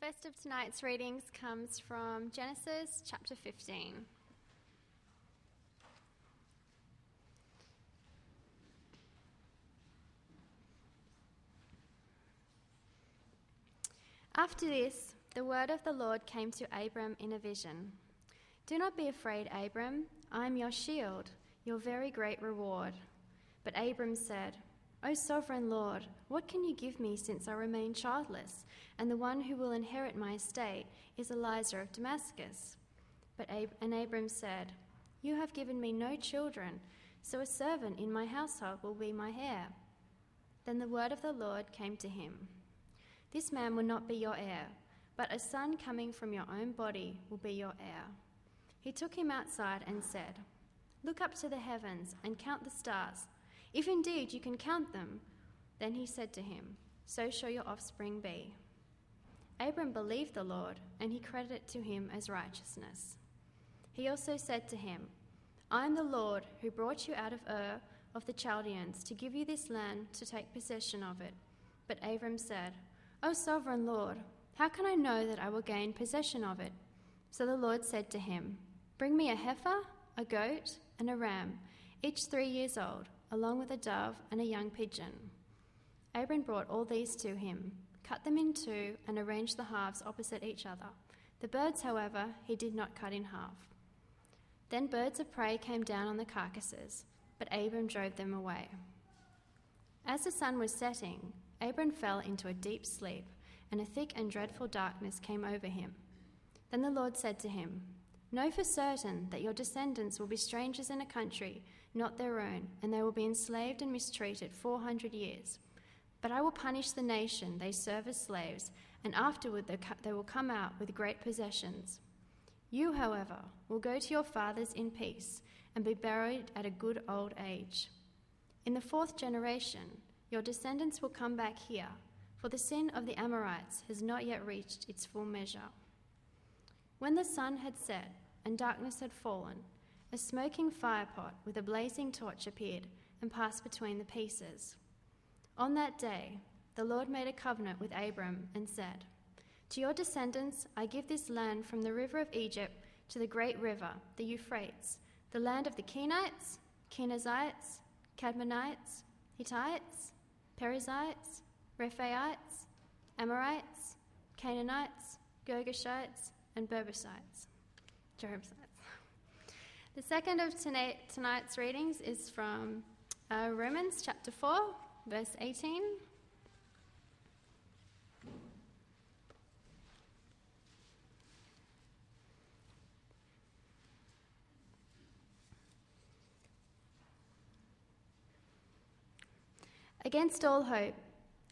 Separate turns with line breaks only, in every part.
first of tonight's readings comes from Genesis chapter 15. After this, the word of the Lord came to Abram in a vision. Do not be afraid, Abram. I am your shield, your very great reward. But Abram said, O sovereign Lord, what can you give me since I remain childless, and the one who will inherit my estate is Eliezer of Damascus? But Ab- and Abram said, You have given me no children, so a servant in my household will be my heir. Then the word of the Lord came to him This man will not be your heir, but a son coming from your own body will be your heir. He took him outside and said, Look up to the heavens and count the stars if indeed you can count them, then he said to him, So shall your offspring be. Abram believed the Lord, and he credited to him as righteousness. He also said to him, I am the Lord who brought you out of Ur of the Chaldeans to give you this land to take possession of it. But Abram said, O sovereign Lord, how can I know that I will gain possession of it? So the Lord said to him, Bring me a heifer, a goat, and a ram, each three years old along with a dove and a young pigeon. Abram brought all these to him, cut them in two, and arranged the halves opposite each other. The birds, however, he did not cut in half. Then birds of prey came down on the carcasses, but Abram drove them away. As the sun was setting, Abram fell into a deep sleep, and a thick and dreadful darkness came over him. Then the Lord said to him, Know for certain that your descendants will be strangers in a country not their own, and they will be enslaved and mistreated 400 years. But I will punish the nation they serve as slaves, and afterward they will come out with great possessions. You, however, will go to your fathers in peace and be buried at a good old age. In the fourth generation, your descendants will come back here, for the sin of the Amorites has not yet reached its full measure. When the sun had set and darkness had fallen, a smoking firepot with a blazing torch appeared and passed between the pieces. On that day, the Lord made a covenant with Abram and said, To your descendants I give this land from the river of Egypt to the great river, the Euphrates, the land of the Kenites, Kenizzites, Cadmonites, Hittites, Perizzites, Rephaites, Amorites, Canaanites, Girgashites, and. Jebusites. The second of tonight's readings is from uh, Romans chapter 4, verse 18. Against all hope,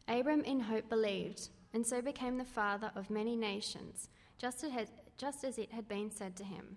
Abram in hope believed, and so became the father of many nations, just as it had been said to him.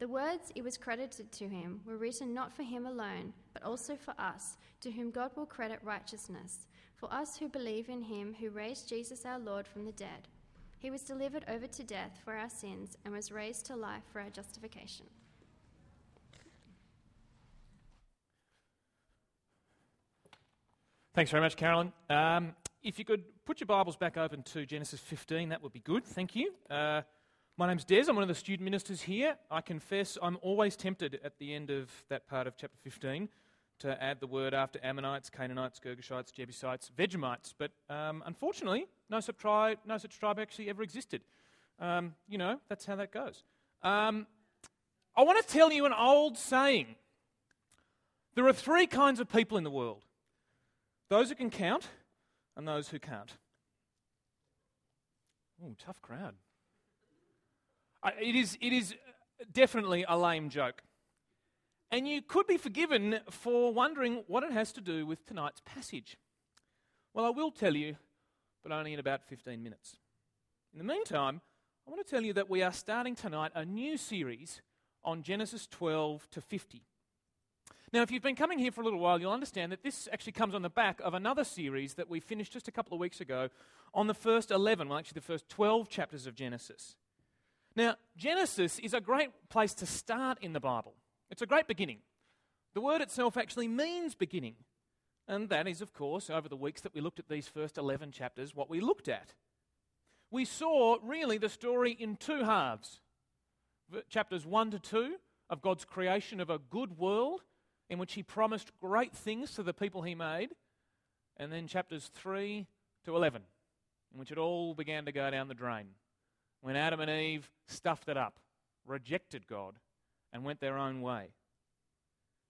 The words it was credited to him were written not for him alone, but also for us, to whom God will credit righteousness, for us who believe in him who raised Jesus our Lord from the dead. He was delivered over to death for our sins and was raised to life for our justification.
Thanks very much, Carolyn. Um, if you could put your Bibles back open to Genesis 15, that would be good. Thank you. Uh, my name's Des. I'm one of the student ministers here. I confess I'm always tempted at the end of that part of chapter 15 to add the word after Ammonites, Canaanites, Girgashites, Jebusites, Vegemites. But um, unfortunately, no such, tribe, no such tribe actually ever existed. Um, you know, that's how that goes. Um, I want to tell you an old saying. There are three kinds of people in the world those who can count and those who can't. Tough crowd. It is, it is definitely a lame joke. And you could be forgiven for wondering what it has to do with tonight's passage. Well, I will tell you, but only in about 15 minutes. In the meantime, I want to tell you that we are starting tonight a new series on Genesis 12 to 50. Now, if you've been coming here for a little while, you'll understand that this actually comes on the back of another series that we finished just a couple of weeks ago on the first 11, well, actually, the first 12 chapters of Genesis. Now, Genesis is a great place to start in the Bible, it's a great beginning. The word itself actually means beginning. And that is, of course, over the weeks that we looked at these first 11 chapters, what we looked at. We saw really the story in two halves chapters 1 to 2 of God's creation of a good world in which He promised great things to the people He made, and then chapters 3 to 11, in which it all began to go down the drain when Adam and Eve stuffed it up, rejected God, and went their own way.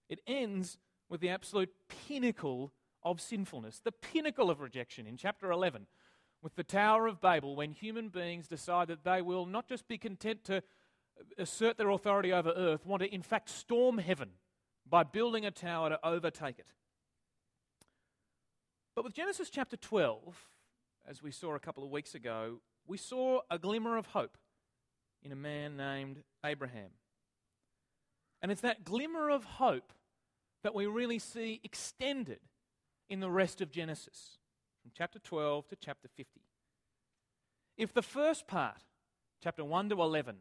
It ends with the absolute pinnacle of sinfulness, the pinnacle of rejection in chapter 11, with the Tower of Babel, when human beings decide that they will not just be content to assert their authority over earth, want to in fact storm heaven by building a tower to overtake it. But with Genesis chapter 12, as we saw a couple of weeks ago, we saw a glimmer of hope in a man named Abraham. And it's that glimmer of hope that we really see extended in the rest of Genesis, from chapter 12 to chapter 50. If the first part, chapter 1 to 11,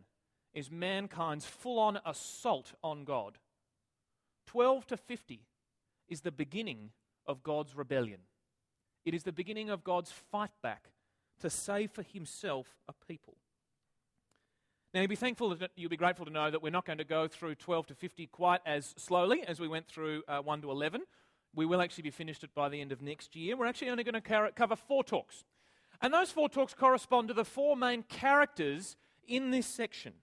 is mankind's full on assault on God, 12 to 50 is the beginning of God's rebellion. It is the beginning of God's fight back to save for himself a people. Now, you'll be thankful, you'll be grateful to know that we're not going to go through 12 to 50 quite as slowly as we went through uh, 1 to 11. We will actually be finished it by the end of next year. We're actually only going to cover four talks. And those four talks correspond to the four main characters in this section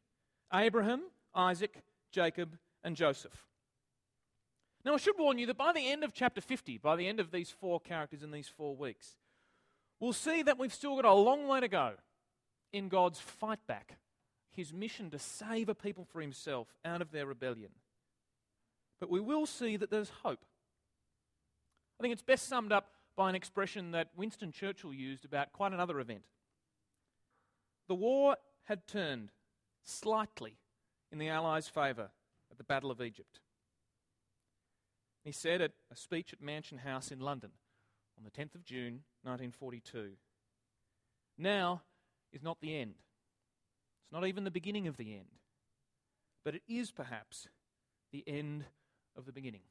Abraham, Isaac, Jacob, and Joseph. Now, I should warn you that by the end of chapter 50, by the end of these four characters in these four weeks, we'll see that we've still got a long way to go in God's fight back, his mission to save a people for himself out of their rebellion. But we will see that there's hope. I think it's best summed up by an expression that Winston Churchill used about quite another event. The war had turned slightly in the Allies' favour at the Battle of Egypt. He said at a speech at Mansion House in London on the 10th of June 1942. Now is not the end. It's not even the beginning of the end. But it is perhaps the end of the beginning.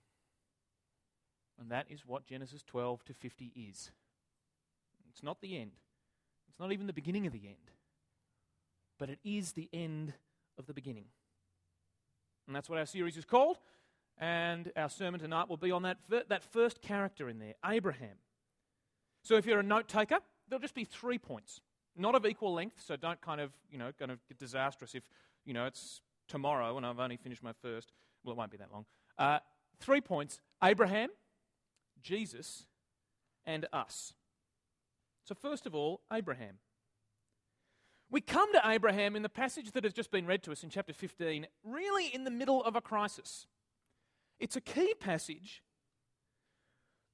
And that is what Genesis 12 to 50 is. It's not the end. It's not even the beginning of the end. But it is the end of the beginning. And that's what our series is called. And our sermon tonight will be on that, that first character in there, Abraham. So if you're a note taker, there'll just be three points, not of equal length, so don't kind of, you know, kind of get disastrous if, you know, it's tomorrow and I've only finished my first. Well, it won't be that long. Uh, three points Abraham, Jesus, and us. So, first of all, Abraham. We come to Abraham in the passage that has just been read to us in chapter 15, really in the middle of a crisis. It's a key passage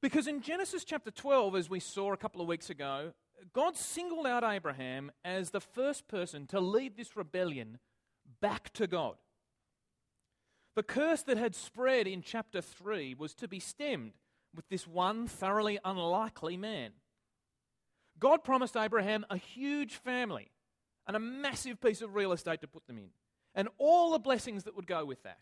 because in Genesis chapter 12, as we saw a couple of weeks ago, God singled out Abraham as the first person to lead this rebellion back to God. The curse that had spread in chapter 3 was to be stemmed with this one thoroughly unlikely man. God promised Abraham a huge family and a massive piece of real estate to put them in, and all the blessings that would go with that.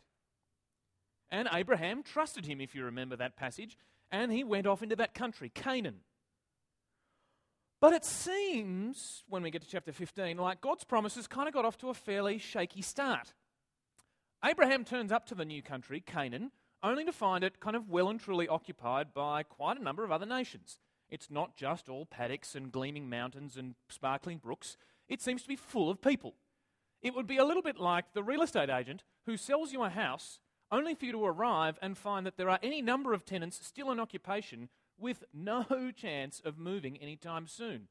And Abraham trusted him, if you remember that passage, and he went off into that country, Canaan. But it seems, when we get to chapter 15, like God's promises kind of got off to a fairly shaky start. Abraham turns up to the new country, Canaan, only to find it kind of well and truly occupied by quite a number of other nations. It's not just all paddocks and gleaming mountains and sparkling brooks, it seems to be full of people. It would be a little bit like the real estate agent who sells you a house only for you to arrive and find that there are any number of tenants still in occupation with no chance of moving anytime soon.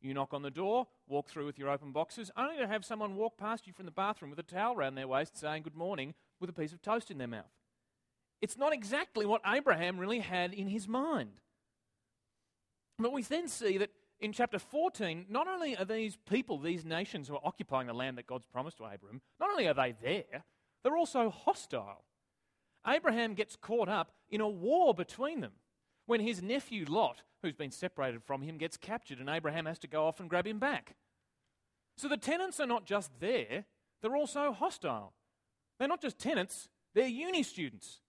You knock on the door, walk through with your open boxes, only to have someone walk past you from the bathroom with a towel around their waist saying good morning with a piece of toast in their mouth. It's not exactly what Abraham really had in his mind. But we then see that in chapter 14, not only are these people, these nations who are occupying the land that God's promised to Abram, not only are they there, they're also hostile. Abraham gets caught up in a war between them when his nephew Lot, who's been separated from him, gets captured and Abraham has to go off and grab him back. So the tenants are not just there, they're also hostile. They're not just tenants, they're uni students.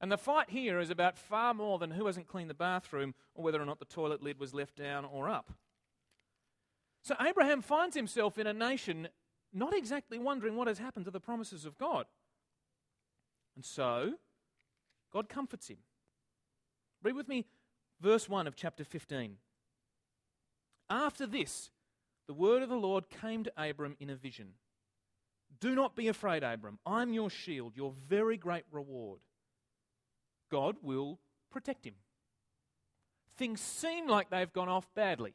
And the fight here is about far more than who hasn't cleaned the bathroom or whether or not the toilet lid was left down or up. So Abraham finds himself in a nation not exactly wondering what has happened to the promises of God. And so, God comforts him. Read with me verse 1 of chapter 15. After this, the word of the Lord came to Abram in a vision. Do not be afraid, Abram. I'm your shield, your very great reward. God will protect him. Things seem like they've gone off badly,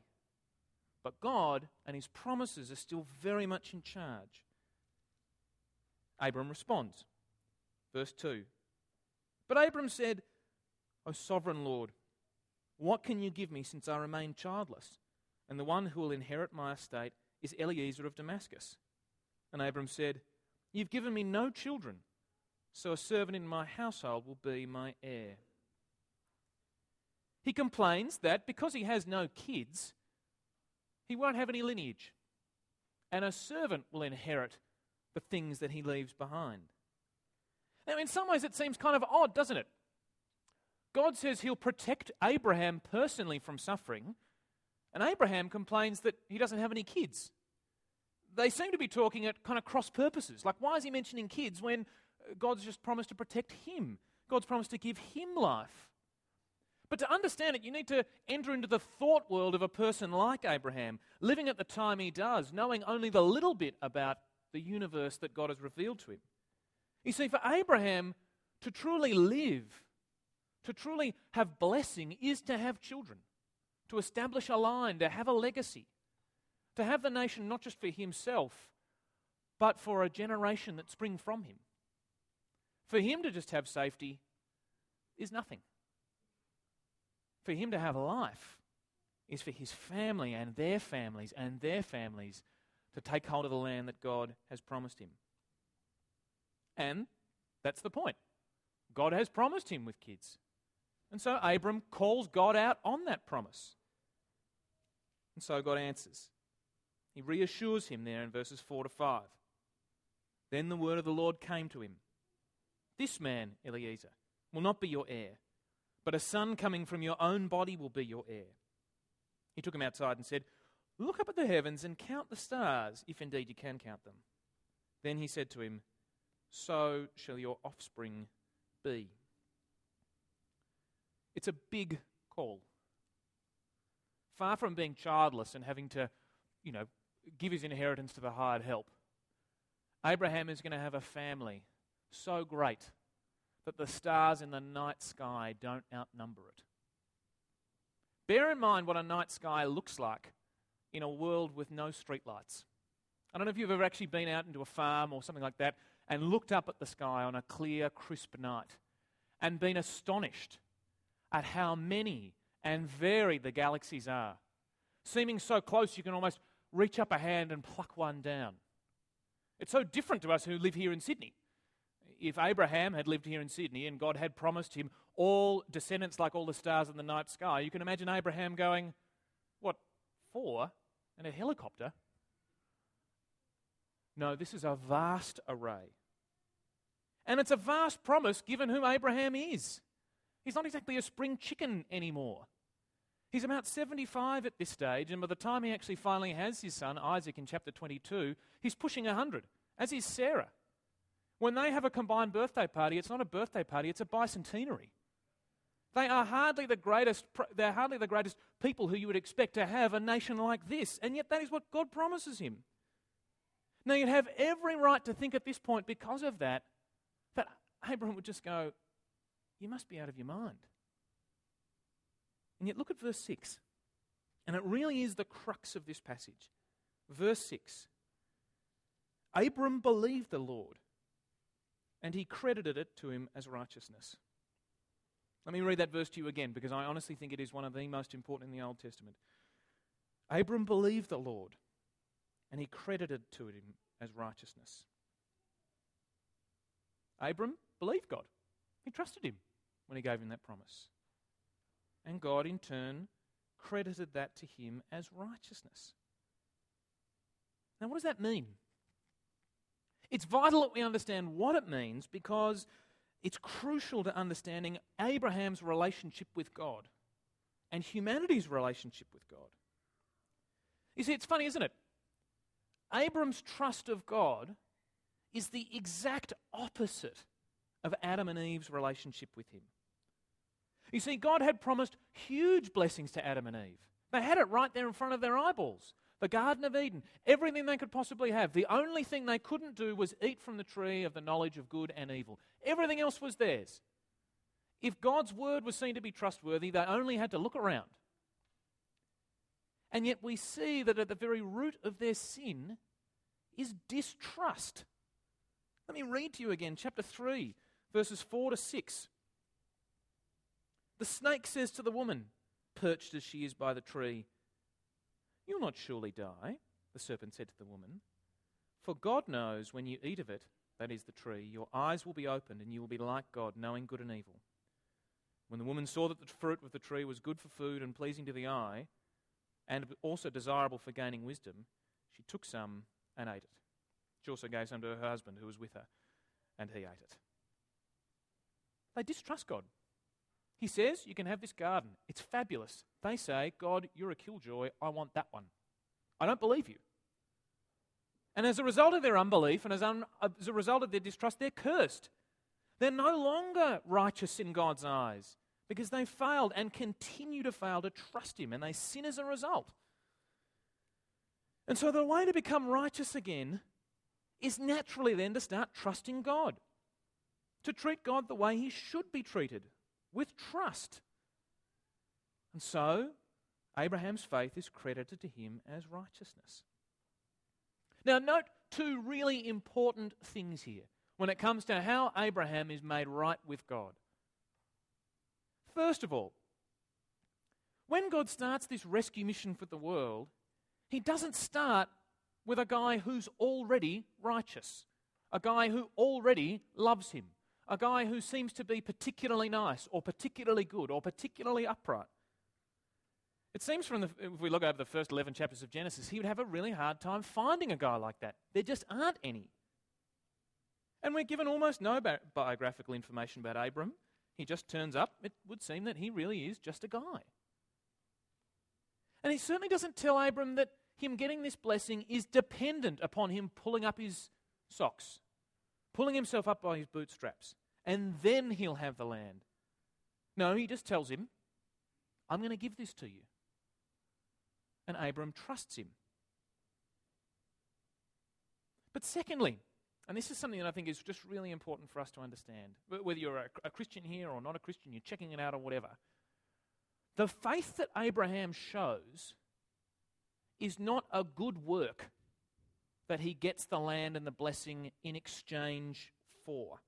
but God and his promises are still very much in charge. Abram responds. Verse 2 But Abram said, O sovereign Lord, what can you give me since I remain childless? And the one who will inherit my estate is Eliezer of Damascus. And Abram said, You've given me no children so a servant in my household will be my heir. He complains that because he has no kids, he won't have any lineage, and a servant will inherit the things that he leaves behind. Now, in some ways, it seems kind of odd, doesn't it? God says he'll protect Abraham personally from suffering, and Abraham complains that he doesn't have any kids. They seem to be talking at kind of cross purposes. Like, why is he mentioning kids when God's just promised to protect him. God's promised to give him life. But to understand it, you need to enter into the thought world of a person like Abraham, living at the time he does, knowing only the little bit about the universe that God has revealed to him. You see, for Abraham to truly live, to truly have blessing, is to have children, to establish a line, to have a legacy, to have the nation not just for himself, but for a generation that spring from him. For him to just have safety is nothing. For him to have life is for his family and their families and their families to take hold of the land that God has promised him. And that's the point. God has promised him with kids. And so Abram calls God out on that promise. And so God answers. He reassures him there in verses 4 to 5. Then the word of the Lord came to him this man, Eliezer, will not be your heir, but a son coming from your own body will be your heir. He took him outside and said, Look up at the heavens and count the stars, if indeed you can count them. Then he said to him, So shall your offspring be. It's a big call. Far from being childless and having to, you know, give his inheritance to the hired help, Abraham is going to have a family so great that the stars in the night sky don't outnumber it. Bear in mind what a night sky looks like in a world with no streetlights. I don't know if you've ever actually been out into a farm or something like that and looked up at the sky on a clear, crisp night and been astonished at how many and varied the galaxies are. Seeming so close, you can almost reach up a hand and pluck one down. It's so different to us who live here in Sydney if Abraham had lived here in Sydney and God had promised him all descendants like all the stars in the night sky, you can imagine Abraham going, What, four? And a helicopter? No, this is a vast array. And it's a vast promise given whom Abraham is. He's not exactly a spring chicken anymore. He's about 75 at this stage, and by the time he actually finally has his son, Isaac, in chapter 22, he's pushing 100, as is Sarah. When they have a combined birthday party, it's not a birthday party, it's a bicentenary. They are hardly the greatest, they're hardly the greatest people who you would expect to have a nation like this, and yet that is what God promises him. Now, you'd have every right to think at this point, because of that, that Abraham would just go, You must be out of your mind. And yet, look at verse 6. And it really is the crux of this passage. Verse 6 Abram believed the Lord, and he credited it to him as righteousness. Let me read that verse to you again because I honestly think it is one of the most important in the Old Testament. Abram believed the Lord, and he credited to him as righteousness. Abram believed God. He trusted him when he gave him that promise. And God, in turn, credited that to him as righteousness. Now, what does that mean? It's vital that we understand what it means because it's crucial to understanding Abraham's relationship with God and humanity's relationship with God. You see, it's funny, isn't it? Abram's trust of God is the exact opposite of Adam and Eve's relationship with him. You see, God had promised huge blessings to Adam and Eve. They had it right there in front of their eyeballs. The Garden of Eden, everything they could possibly have. The only thing they couldn't do was eat from the tree of the knowledge of good and evil. Everything else was theirs. If God's word was seen to be trustworthy, they only had to look around. And yet we see that at the very root of their sin is distrust. Let me read to you again, chapter 3, verses 4 to 6. The snake says to the woman, perched as she is by the tree, You'll not surely die, the serpent said to the woman. For God knows when you eat of it, that is the tree, your eyes will be opened and you will be like God, knowing good and evil. When the woman saw that the fruit of the tree was good for food and pleasing to the eye, and also desirable for gaining wisdom, she took some and ate it. She also gave some to her husband who was with her, and he ate it. They distrust God. He says, You can have this garden. It's fabulous. They say, God, you're a killjoy. I want that one. I don't believe you. And as a result of their unbelief and as, un- as a result of their distrust, they're cursed. They're no longer righteous in God's eyes because they failed and continue to fail to trust Him and they sin as a result. And so the way to become righteous again is naturally then to start trusting God, to treat God the way He should be treated, with trust. And so Abraham's faith is credited to him as righteousness. Now, note two really important things here when it comes to how Abraham is made right with God. First of all, when God starts this rescue mission for the world, he doesn't start with a guy who's already righteous, a guy who already loves him, a guy who seems to be particularly nice or particularly good or particularly upright. It seems from the, if we look over the first 11 chapters of Genesis, he would have a really hard time finding a guy like that. There just aren't any. And we're given almost no bi- biographical information about Abram. He just turns up. It would seem that he really is just a guy. And he certainly doesn't tell Abram that him getting this blessing is dependent upon him pulling up his socks, pulling himself up by his bootstraps, and then he'll have the land. No, he just tells him, I'm going to give this to you. And Abram trusts him. But secondly, and this is something that I think is just really important for us to understand. Whether you're a, a, Christian here or not a Christian, you're checking it out or whatever. The faith that Abraham shows is not a good work that he gets the land and the blessing in exchange for.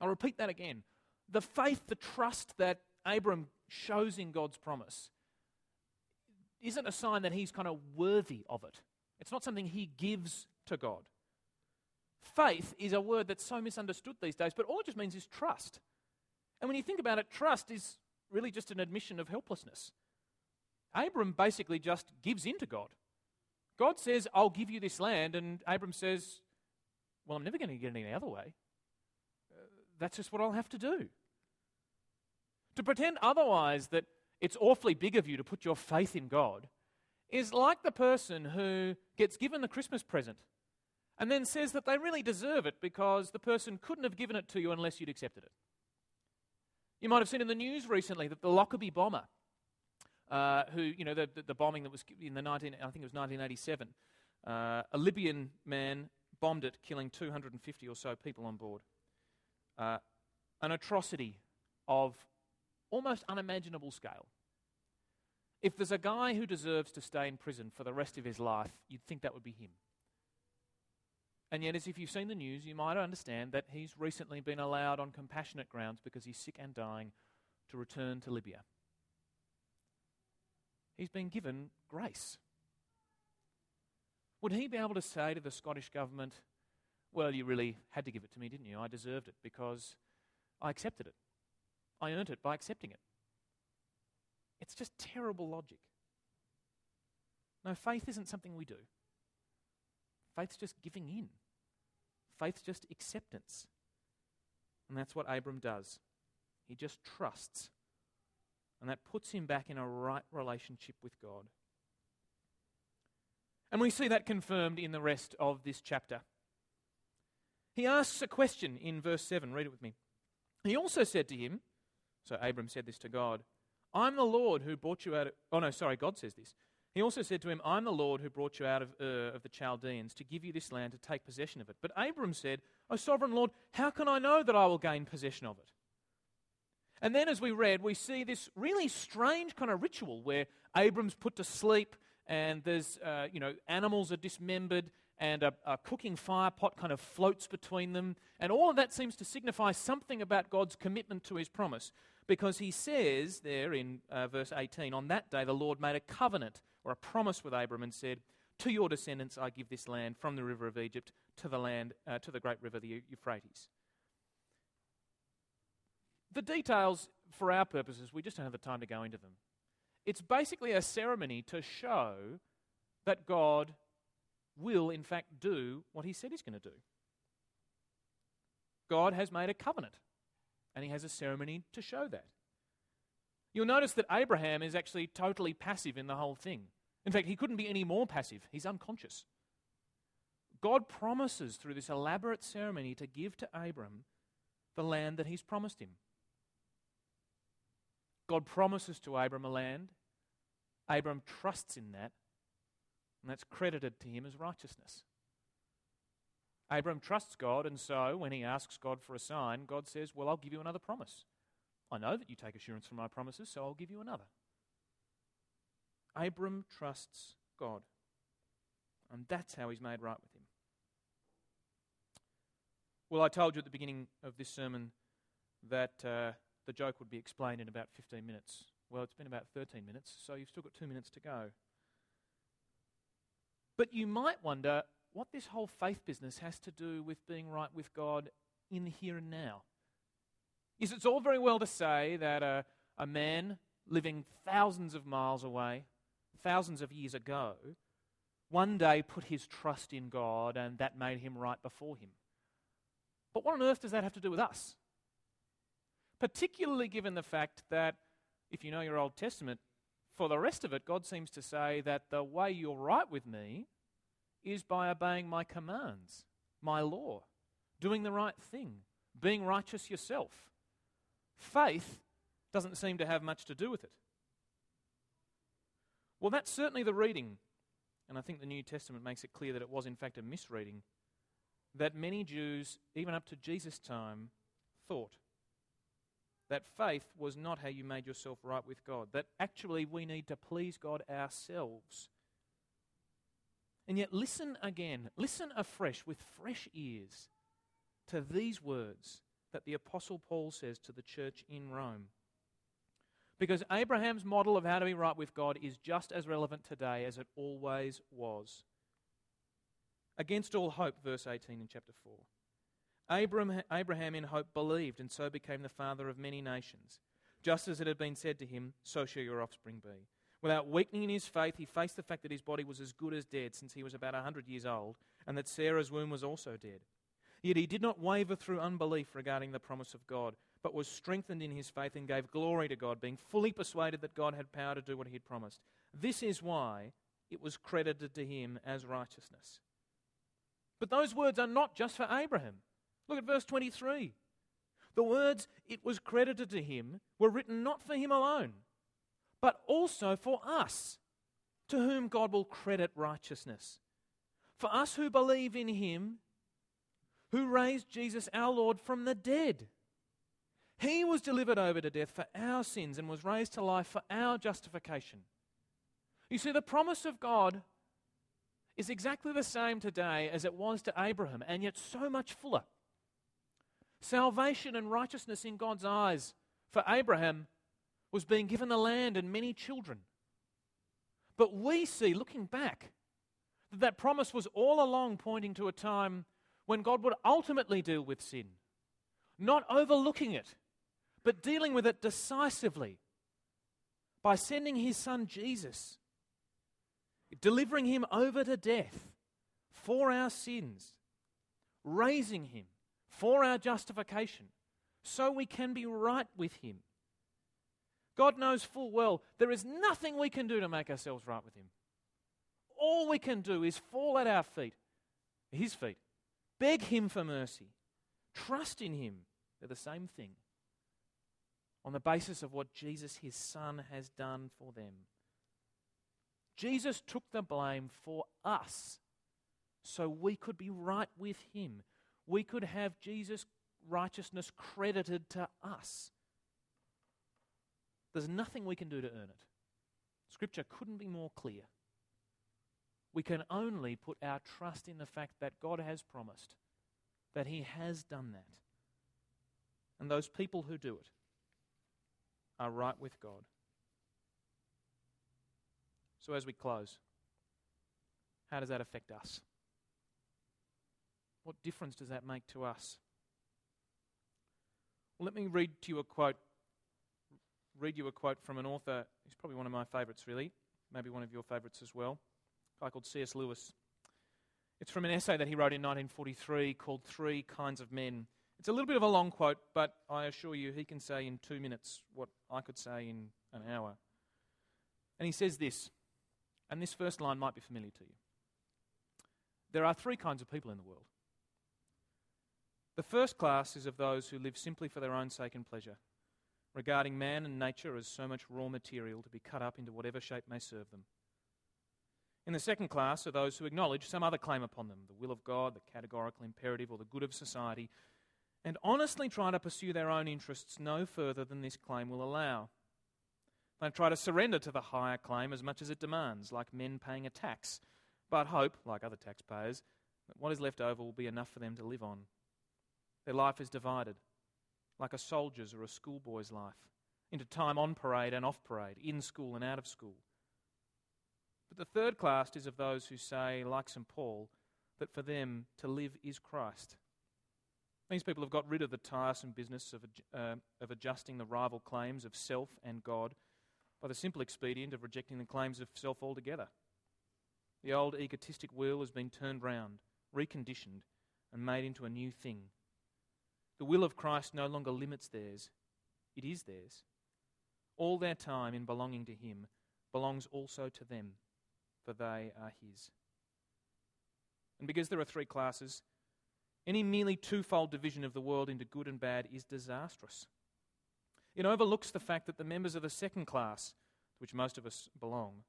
I'll repeat that again. The faith, the trust that Abram shows in God's promise isn't a sign that he's kind of worthy of it. It's not something he gives to God. Faith is a word that's so misunderstood these days, but all it just means is trust. And when you think about it, trust is really just an admission of helplessness. Abram basically just gives in to God. God says, I'll give you this land, and Abram says, Well, I'm never going to get it any other way. Uh, that's just what I'll have to do. To pretend otherwise that it's awfully big of you to put your faith in God is like the person who gets given the Christmas present and then says that they really deserve it because the person couldn't have given it to you unless you'd accepted it. You might have seen in the news recently that the Lockerbie bomber, uh, who, you know, the, the, bombing that was in the 19, I think it was 1987, uh, a Libyan man bombed it, killing 250 or so people on board. Uh, an atrocity of almost unimaginable scale. If there's a guy who deserves to stay in prison for the rest of his life, you'd think that would be him. And yet, as if you've seen the news, you might understand that he's recently been allowed on compassionate grounds because he's sick and dying to return to Libya. He's been given grace. Would he be able to say to the Scottish government, Well, you really had to give it to me, didn't you? I deserved it because I accepted it. I earned it by accepting it. It's just terrible logic. No, faith isn't something we do. Faith's just giving in. Faith's just acceptance. And that's what Abram does. He just trusts. And that puts him back in a right relationship with God. And we see that confirmed in the rest of this chapter. He asks a question in verse 7. Read it with me. He also said to him, so Abram said this to God, I'm the Lord who brought you out of. Oh, no, sorry, God says this. He also said to him, I'm the Lord who brought you out of Ur of the Chaldeans to give you this land to take possession of it. But Abram said, O sovereign Lord, how can I know that I will gain possession of it? And then, as we read, we see this really strange kind of ritual where Abram's put to sleep and there's, uh, you know, animals are dismembered and a, a, cooking fire pot kind of floats between them. And all of that seems to signify something about God's commitment to his promise. Because he says there in uh, verse 18, on that day the Lord made a covenant or a promise with Abram and said, To your descendants I give this land from the river of Egypt to the land, uh, to the great river, the Euphrates. The details, for our purposes, we just don't have the time to go into them. It's basically a ceremony to show that God will, in fact, do what he said he's going to do. God has made a covenant, and he has a ceremony to show that. You'll notice that Abraham is actually totally passive in the whole thing. In fact, he couldn't be any more passive. He's unconscious. God promises through this elaborate ceremony to give to Abram the land that he's promised him. God promises to Abram a land. Abram trusts in that, and that's credited to him as righteousness. Abram trusts God, and so when he asks God for a sign, God says, Well, I'll give you another promise. I know that you take assurance from my promises, so I'll give you another. Abram trusts God. And that's how he's made right with him. Well, I told you at the beginning of this sermon that uh, the joke would be explained in about 15 minutes. Well, it's been about 13 minutes, so you've still got two minutes to go. But you might wonder what this whole faith business has to do with being right with God in the here and now. Is it's all very well to say that a, a man living thousands of miles away, thousands of years ago, one day put his trust in God and that made him right before him. But what on earth does that have to do with us? Particularly given the fact that, if you know your Old Testament, for the rest of it, God seems to say that the way you're right with me is by obeying my commands, my law, doing the right thing, being righteous yourself. Faith doesn't seem to have much to do with it. Well, that's certainly the reading, and I think the New Testament makes it clear that it was, in fact, a misreading that many Jews, even up to Jesus' time, thought. That faith was not how you made yourself right with God, that actually we need to please God ourselves. And yet, listen again, listen afresh with fresh ears to these words that the Apostle Paul says to the church in Rome. Because Abraham's model of how to be right with God is just as relevant today as it always was. Against all hope, verse 18 in chapter 4. Abraham, Abraham in hope believed and so became the father of many nations. Just as it had been said to him, so shall your offspring be. Without weakening in his faith, he faced the fact that his body was as good as dead since he was about a hundred years old, and that Sarah's womb was also dead. Yet he did not waver through unbelief regarding the promise of God, but was strengthened in his faith and gave glory to God, being fully persuaded that God had power to do what he had promised. This is why it was credited to him as righteousness. But those words are not just for Abraham. Look at verse 23. The words, it was credited to him, were written not for him alone, but also for us, to whom God will credit righteousness. For us who believe in him, who raised Jesus our Lord from the dead. He was delivered over to death for our sins and was raised to life for our justification. You see, the promise of God is exactly the same today as it was to Abraham, and yet so much fuller. Salvation and righteousness in God's eyes for Abraham was being given the land and many children. But we see, looking back, that that promise was all along pointing to a time when God would ultimately deal with sin, not overlooking it, but dealing with it decisively by sending his son Jesus, delivering him over to death for our sins, raising him for our justification, so we can be right with him. God knows full well there is nothing we can do to make ourselves right with him. All we can do is fall at our feet, his feet, beg him for mercy, trust in him. They're the same thing on the basis of what Jesus, his Son, has done for them. Jesus took the blame for us so we could be right with him. We could have Jesus' righteousness credited to us. There's nothing we can do to earn it. Scripture couldn't be more clear. We can only put our trust in the fact that God has promised, that He has done that. And those people who do it are right with God. So, as we close, how does that affect us? What difference does that make to us? Well, let me read to you a quote. Read you a quote from an author. He's probably one of my favourites, really. Maybe one of your favourites as well. A guy called C.S. Lewis. It's from an essay that he wrote in 1943 called Three Kinds of Men. It's a little bit of a long quote, but I assure you he can say in two minutes what I could say in an hour. And he says this, and this first line might be familiar to you. There are three kinds of people in the world. The first class is of those who live simply for their own sake and pleasure, regarding man and nature as so much raw material to be cut up into whatever shape may serve them. In the second class are those who acknowledge some other claim upon them the will of God, the categorical imperative, or the good of society and honestly try to pursue their own interests no further than this claim will allow. They try to surrender to the higher claim as much as it demands, like men paying a tax, but hope, like other taxpayers, that what is left over will be enough for them to live on. Their life is divided, like a soldier's or a schoolboy's life, into time on parade and off parade, in school and out of school. But the third class is of those who say, like St. Paul, that for them to live is Christ these people have got rid of the tiresome business of, uh, of adjusting the rival claims of self and God by the simple expedient of rejecting the claims of self altogether. The old egotistic wheel has been turned round, reconditioned, and made into a new thing. The will of Christ no longer limits theirs, it is theirs. All their time in belonging to Him belongs also to them, for they are His. And because there are three classes, any merely twofold division of the world into good and bad is disastrous. It overlooks the fact that the members of the second class, to which most of us belong,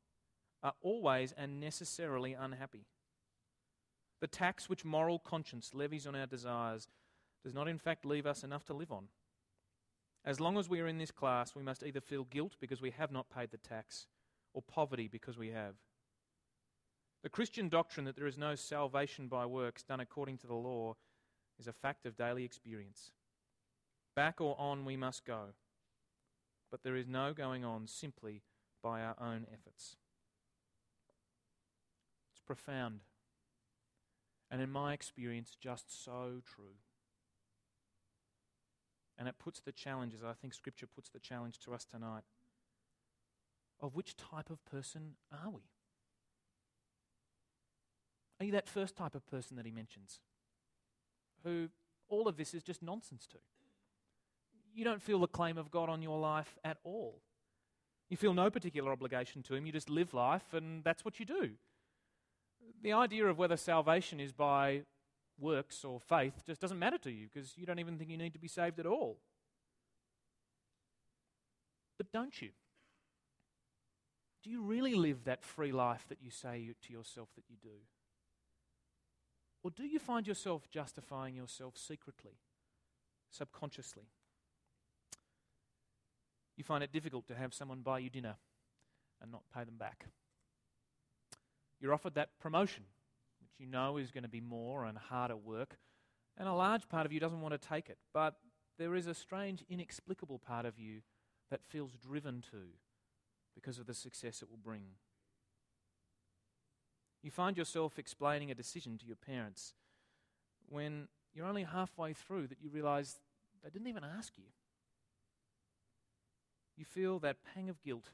are always and necessarily unhappy. The tax which moral conscience levies on our desires does not, in fact, leave us enough to live on. As long as we are in this class, we must either feel guilt because we have not paid the tax or poverty because we have. The Christian doctrine that there is no salvation by works done according to the law is a fact of daily experience. Back or on we must go, but there is no going on simply by our own efforts. It's profound, and in my experience, just so true. And it puts the challenge, as I think Scripture puts the challenge to us tonight, of which type of person are we? Are you that first type of person that he mentions? Who all of this is just nonsense to. You don't feel the claim of God on your life at all. You feel no particular obligation to Him. You just live life, and that's what you do. The idea of whether salvation is by works or faith just doesn't matter to you because you don't even think you need to be saved at all. But don't you? Do you really live that free life that you say to yourself that you do? Or do you find yourself justifying yourself secretly, subconsciously? You find it difficult to have someone buy you dinner and not pay them back. You're offered that promotion, you know is going to be more and harder work, and a large part of you doesn't want to take it. But there is a strange, inexplicable part of you that feels driven to because of the success it will bring. You find yourself explaining a decision to your parents when you're only halfway through that you realize they didn't even ask you. You feel that pang of guilt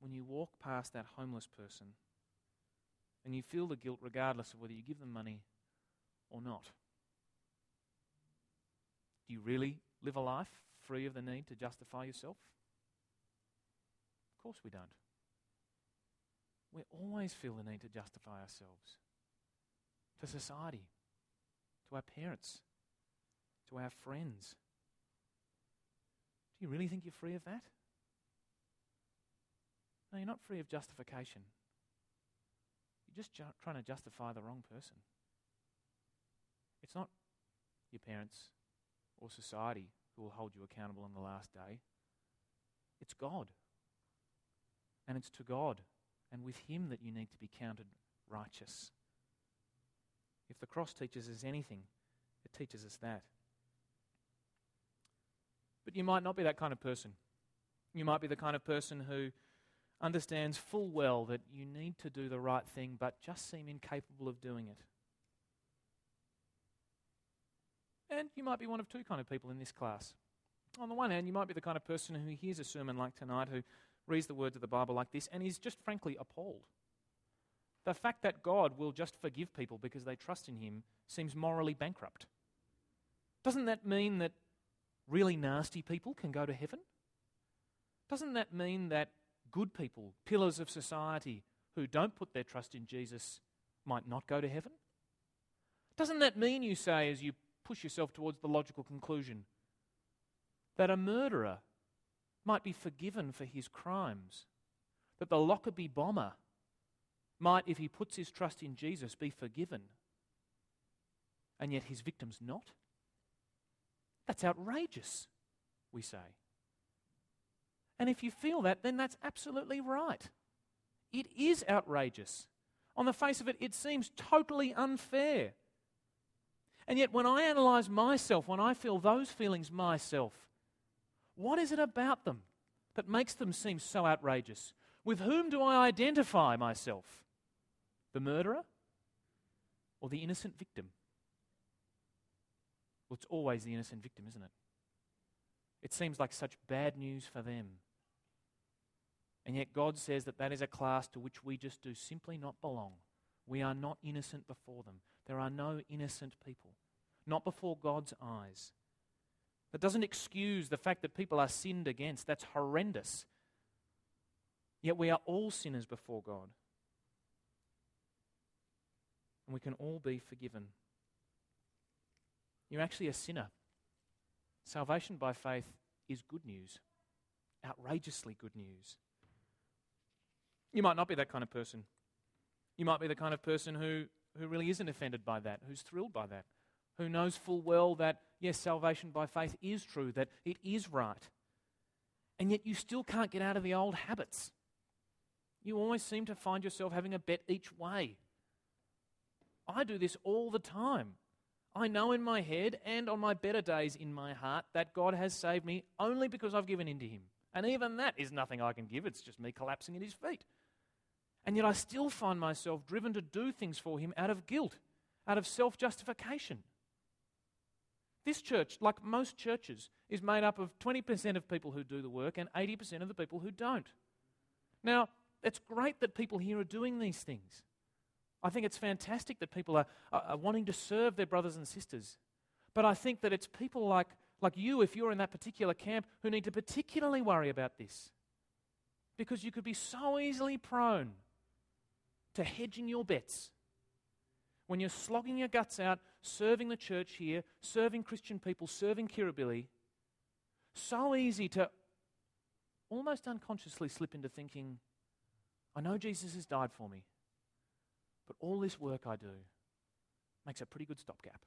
when you walk past that homeless person, and you feel the guilt regardless of whether you give them money or not. Do you really live a life free of the need to justify yourself? Of course we don't. We always feel the need to justify ourselves to society, to our parents, to our friends. Do you really think you're free of that? No, you're not free of justification. You're just ju- trying to justify the wrong person. It's not your parents or society who will hold you accountable on the last day. It's God. And it's to God and with Him that you need to be counted righteous. If the cross teaches us anything, it teaches us that. But you might not be that kind of person. You might be the kind of person who understands full well that you need to do the right thing but just seem incapable of doing it. And you might be one of two kind of people in this class. On the one hand, you might be the kind of person who hears a sermon like tonight, who reads the words of the Bible like this, and is just frankly appalled. The fact that God will just forgive people because they trust in Him seems morally bankrupt. Doesn't that mean that really nasty people can go to heaven? Doesn't that mean that good people, pillars of society, who don't put their trust in Jesus might not go to heaven? Doesn't that mean, you say, as you push yourself towards the logical conclusion, that a murderer might be forgiven for his crimes? That the Lockerbie bomber might, if he puts his trust in Jesus, be forgiven, and yet his victim's not? That's outrageous, we say. And if you feel that, then that's absolutely right. It is outrageous. On the face of it, it seems totally unfair. And yet, when I analyze myself, when I feel those feelings myself, what is it about them that makes them seem so outrageous? With whom do I identify myself? The murderer or the innocent victim? Well, it's always the innocent victim, isn't it? It seems like such bad news for them. And yet, God says that that is a class to which we just do simply not belong. We are not innocent before them. There are no innocent people, not before God's eyes. That doesn't excuse the fact that people are sinned against. That's horrendous. Yet we are all sinners before God. And we can all be forgiven. You're actually a sinner. Salvation by faith is good news, outrageously good news. You might not be that kind of person. You might be the kind of person who, who really isn't offended by that, who's thrilled by that, who knows full well that, yes, salvation by faith is true, that it is right. And yet you still can't get out of the old habits. You always seem to find yourself having a bet each way. I do this all the time. I know in my head and on my better days in my heart that God has saved me only because I've given in to Him. And even that is nothing I can give, it's just me collapsing at His feet. And yet I still find myself driven to do things for him out of guilt, out of self justification. This church, like most churches, is made up of 20% of people who do the work and 80% of the people who don't. Now, it's great that people here are doing these things. I think it's fantastic that people are, are, are wanting to serve their brothers and sisters. But I think that it's people like, like you, if you're in that particular camp, who need to particularly worry about this. Because you could be so easily prone to hedging your bets. When you're slogging your guts out, serving the church here, serving Christian people, serving Kirribilli, so easy to almost unconsciously slip into thinking, I know Jesus has died for me, but all this work I do makes a pretty good stopgap.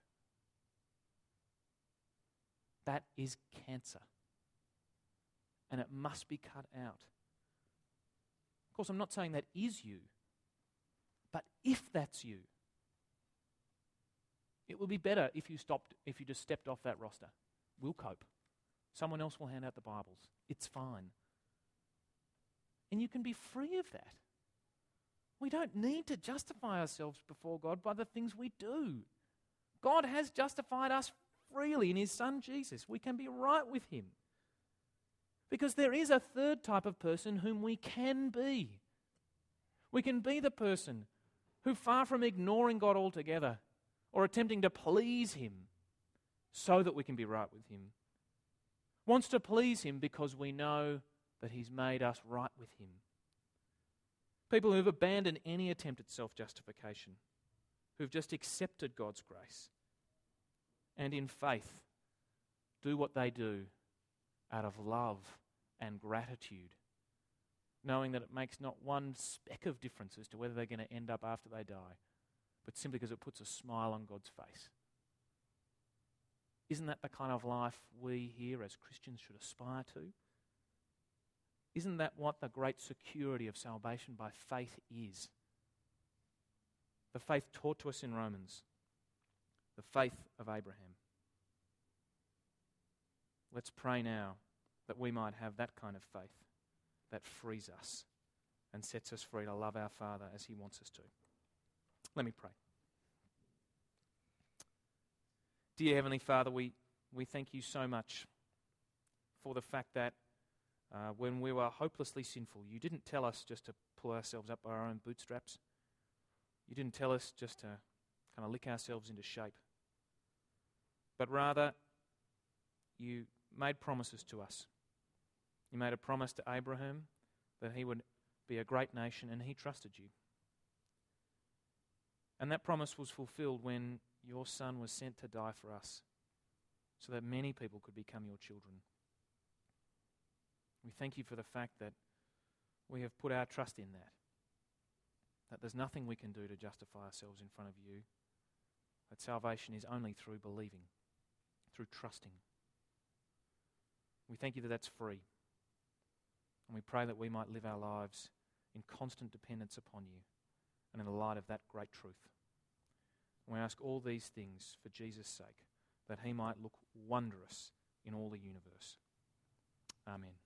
That is cancer. And it must be cut out. Of course, I'm not saying that is you. But if that's you, it will be better if you stopped, if you just stepped off that roster. We'll cope. Someone else will hand out the Bibles. It's fine. And you can be free of that. We don't need to justify ourselves before God by the things we do. God has justified us freely in His Son Jesus. We can be right with Him. Because there is a third type of person whom we can be. We can be the person who, far from ignoring God altogether or attempting to please Him so that we can be right with Him, wants to please Him because we know that He's made us right with Him. People who've abandoned any attempt at self justification, who've just accepted God's grace, and in faith do what they do out of love and gratitude, knowing that it makes not one speck of difference as to whether they're going to end up after they die, but simply because it puts a smile on God's face. Isn't that the kind of life we here as Christians should aspire to? Isn't that what the great security of salvation by faith is? The faith taught to us in Romans, the faith of Abraham. Let's pray now that we might have that kind of faith that frees us and sets us free to love our Father as He wants us to. Let me pray. Dear Heavenly Father, we, we thank you so much for the fact that uh, when we were hopelessly sinful, you didn't tell us just to pull ourselves up by our own bootstraps. You didn't tell us just to kind of lick ourselves into shape. But rather, you made promises to us. You made a promise to Abraham that he would be a great nation, and he trusted you. And that promise was fulfilled when your son was sent to die for us, so that many people could become your children. We thank you for the fact that we have put our trust in that, that there's nothing we can do to justify ourselves in front of you, that salvation is only through believing, through trusting. We thank you that that's free. And we pray that we might live our lives in constant dependence upon you and in the light of that great truth. And we ask all these things for Jesus' sake, that he might look wondrous in all the universe. Amen.